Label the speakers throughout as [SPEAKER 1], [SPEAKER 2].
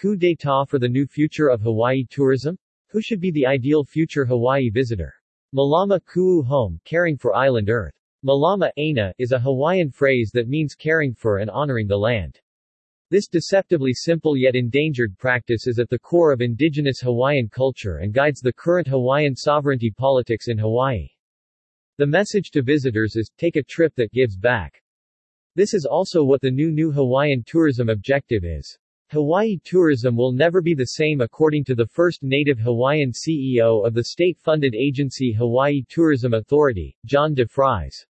[SPEAKER 1] Coup d'etat for the new future of Hawaii tourism? Who should be the ideal future Hawaii visitor? Malama Ku'u Home, caring for island earth. Malama Aina is a Hawaiian phrase that means caring for and honoring the land. This deceptively simple yet endangered practice is at the core of indigenous Hawaiian culture and guides the current Hawaiian sovereignty politics in Hawaii. The message to visitors is, take a trip that gives back. This is also what the new New Hawaiian tourism objective is. Hawaii tourism will never be the same according to the first native Hawaiian CEO of the state-funded agency Hawaii Tourism Authority, John DeFries.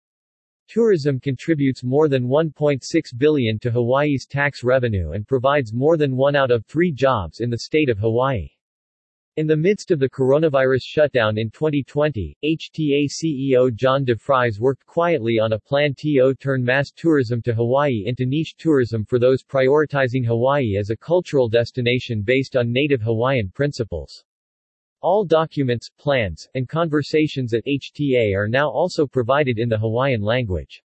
[SPEAKER 1] Tourism contributes more than 1.6 billion to Hawaii's tax revenue and provides more than one out of three jobs in the state of Hawaii. In the midst of the coronavirus shutdown in 2020, HTA CEO John DeFries worked quietly on a plan to turn mass tourism to Hawaii into niche tourism for those prioritizing Hawaii as a cultural destination based on native Hawaiian principles. All documents, plans, and conversations at HTA are now also provided in the Hawaiian language.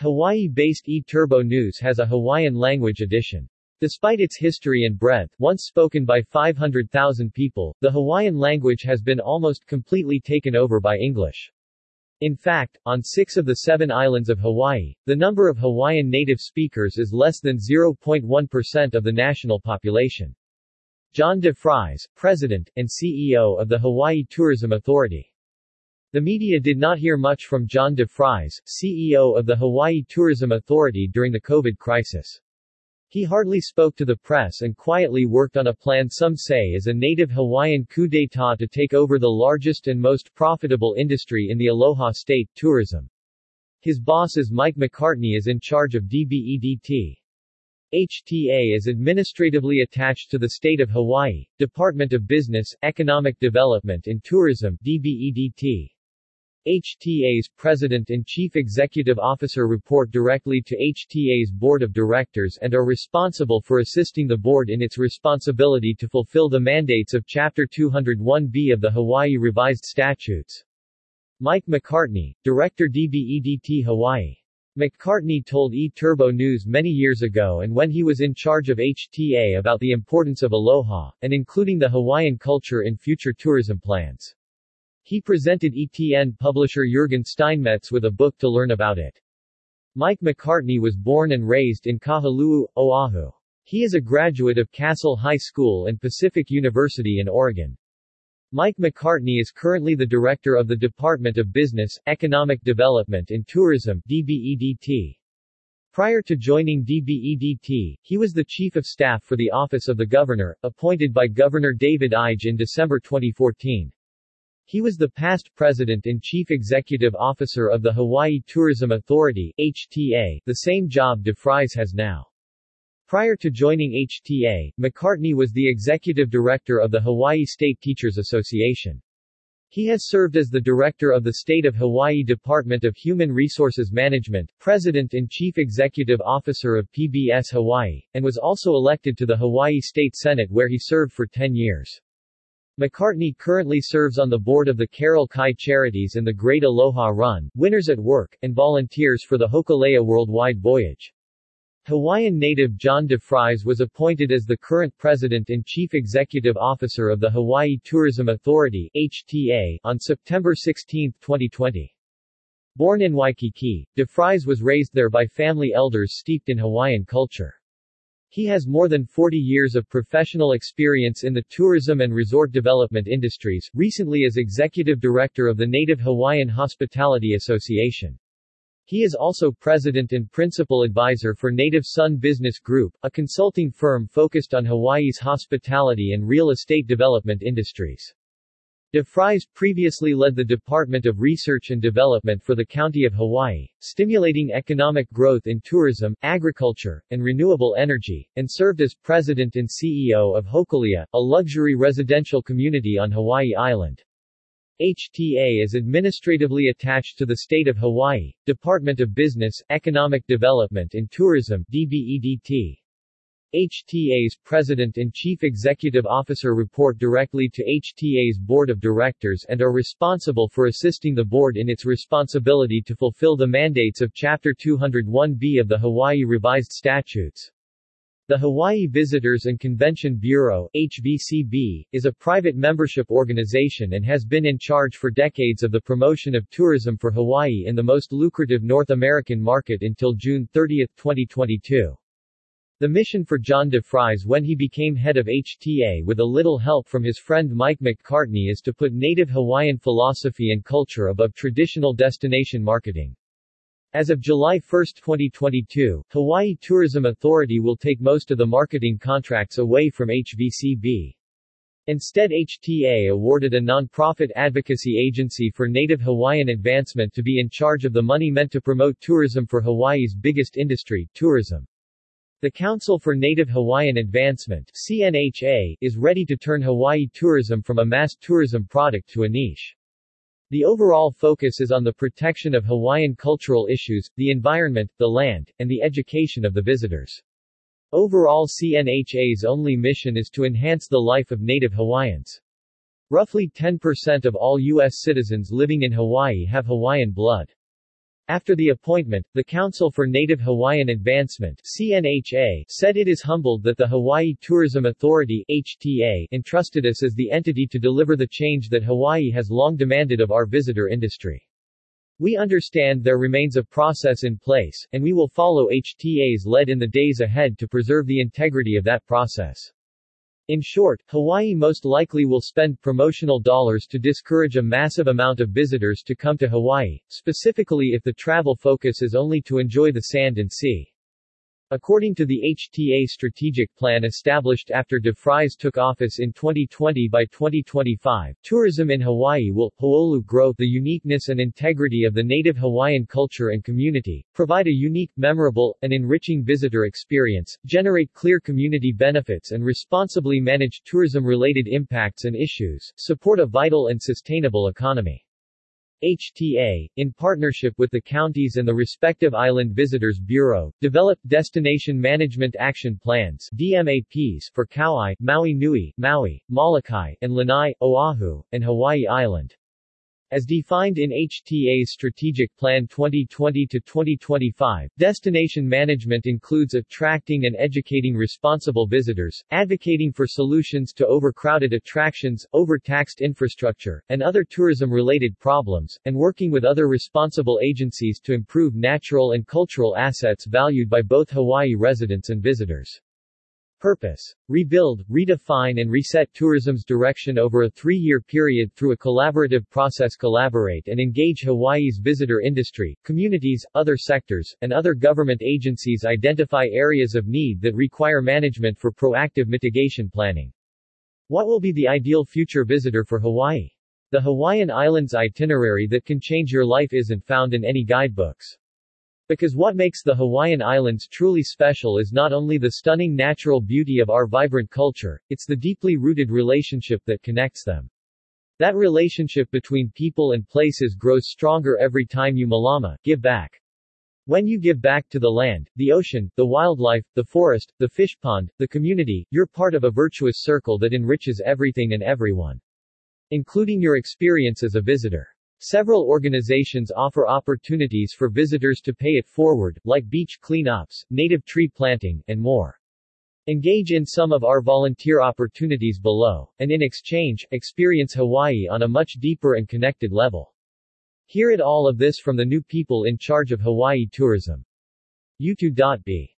[SPEAKER 1] Hawaii-based eTurbo News has a Hawaiian language edition. Despite its history and breadth, once spoken by 500,000 people, the Hawaiian language has been almost completely taken over by English. In fact, on six of the seven islands of Hawaii, the number of Hawaiian native speakers is less than 0.1% of the national population. John DeFries, President, and CEO of the Hawaii Tourism Authority. The media did not hear much from John DeFries, CEO of the Hawaii Tourism Authority during the COVID crisis. He hardly spoke to the press and quietly worked on a plan some say is a native Hawaiian coup d'etat to take over the largest and most profitable industry in the Aloha state, tourism. His boss is Mike McCartney is in charge of DBEDT. HTA is administratively attached to the State of Hawaii, Department of Business, Economic Development and Tourism DBEDT. HTA's President and Chief Executive Officer report directly to HTA's Board of Directors and are responsible for assisting the board in its responsibility to fulfill the mandates of Chapter 201B of the Hawaii Revised Statutes. Mike McCartney, Director DBEDT Hawaii McCartney told eTurbo News many years ago and when he was in charge of HTA about the importance of aloha, and including the Hawaiian culture in future tourism plans. He presented ETN publisher Jurgen Steinmetz with a book to learn about it. Mike McCartney was born and raised in Kahului, Oahu. He is a graduate of Castle High School and Pacific University in Oregon. Mike McCartney is currently the director of the Department of Business, Economic Development and Tourism DBEDT. Prior to joining DBEDT, he was the Chief of Staff for the Office of the Governor, appointed by Governor David Ige in December 2014. He was the past president and chief executive officer of the Hawaii Tourism Authority HTA, the same job DeFries has now. Prior to joining HTA, McCartney was the executive director of the Hawaii State Teachers Association. He has served as the director of the State of Hawaii Department of Human Resources Management, president and chief executive officer of PBS Hawaii, and was also elected to the Hawaii State Senate where he served for 10 years. McCartney currently serves on the board of the Carole Kai Charities and the Great Aloha Run, Winners at Work, and volunteers for the Hokulea Worldwide Voyage. Hawaiian native John DeFries was appointed as the current president and chief executive officer of the Hawaii Tourism Authority HTA, on September 16, 2020. Born in Waikiki, DeFries was raised there by family elders steeped in Hawaiian culture. He has more than 40 years of professional experience in the tourism and resort development industries, recently as executive director of the Native Hawaiian Hospitality Association. He is also president and principal advisor for Native Sun Business Group, a consulting firm focused on Hawaii's hospitality and real estate development industries. DeFries previously led the Department of Research and Development for the County of Hawaii, stimulating economic growth in tourism, agriculture, and renewable energy, and served as president and CEO of Hokulia, a luxury residential community on Hawaii Island. HTA is administratively attached to the State of Hawaii, Department of Business, Economic Development and Tourism DBEDT. HTA's President and Chief Executive Officer report directly to HTA's Board of Directors and are responsible for assisting the board in its responsibility to fulfill the mandates of Chapter 201B of the Hawaii Revised Statutes. The Hawaii Visitors and Convention Bureau HVCB, is a private membership organization and has been in charge for decades of the promotion of tourism for Hawaii in the most lucrative North American market until June 30, 2022. The mission for John de DeFries when he became head of HTA with a little help from his friend Mike McCartney is to put native Hawaiian philosophy and culture above traditional destination marketing. As of July 1, 2022, Hawaii Tourism Authority will take most of the marketing contracts away from HVCB. Instead HTA awarded a non-profit advocacy agency for Native Hawaiian advancement to be in charge of the money meant to promote tourism for Hawaii's biggest industry, tourism. The Council for Native Hawaiian Advancement CNHA, is ready to turn Hawaii tourism from a mass tourism product to a niche. The overall focus is on the protection of Hawaiian cultural issues, the environment, the land, and the education of the visitors. Overall CNHA's only mission is to enhance the life of native Hawaiians. Roughly 10% of all U.S. citizens living in Hawaii have Hawaiian blood. After the appointment, the Council for Native Hawaiian Advancement CNHA, said it is humbled that the Hawaii Tourism Authority HTA, entrusted us as the entity to deliver the change that Hawaii has long demanded of our visitor industry. We understand there remains a process in place, and we will follow HTA's lead in the days ahead to preserve the integrity of that process. In short, Hawaii most likely will spend promotional dollars to discourage a massive amount of visitors to come to Hawaii, specifically if the travel focus is only to enjoy the sand and sea. According to the HTA strategic plan established after De DeFries took office in 2020 by 2025, tourism in Hawaii will, Ho'olu grow the uniqueness and integrity of the native Hawaiian culture and community, provide a unique, memorable, and enriching visitor experience, generate clear community benefits and responsibly manage tourism-related impacts and issues, support a vital and sustainable economy. HTA, in partnership with the counties and the respective Island Visitors Bureau, developed Destination Management Action Plans DMAPs for Kauai, Maui Nui, Maui, Molokai, and Lanai, Oahu, and Hawaii Island. As defined in HTA's Strategic Plan 2020-2025, destination management includes attracting and educating responsible visitors, advocating for solutions to overcrowded attractions, overtaxed infrastructure, and other tourism-related problems, and working with other responsible agencies to improve natural and cultural assets valued by both Hawaii residents and visitors. Purpose. Rebuild, redefine and reset tourism's direction over a three-year period through a collaborative process Collaborate and engage Hawaii's visitor industry, communities, other sectors, and other government agencies identify areas of need that require management for proactive mitigation planning. What will be the ideal future visitor for Hawaii? The Hawaiian Islands itinerary that can change your life isn't found in any guidebooks. Because what makes the Hawaiian Islands truly special is not only the stunning natural beauty of our vibrant culture, it's the deeply rooted relationship that connects them. That relationship between people and places grows stronger every time you malama, give back. When you give back to the land, the ocean, the wildlife, the forest, the fish pond, the community, you're part of a virtuous circle that enriches everything and everyone. Including your experience as a visitor. Several organizations offer opportunities for visitors to pay it forward, like beach cleanups, native tree planting, and more. Engage in some of our volunteer opportunities below, and in exchange, experience Hawaii on a much deeper and connected level. Hear it all of this from the new people in charge of Hawaii tourism. U2.B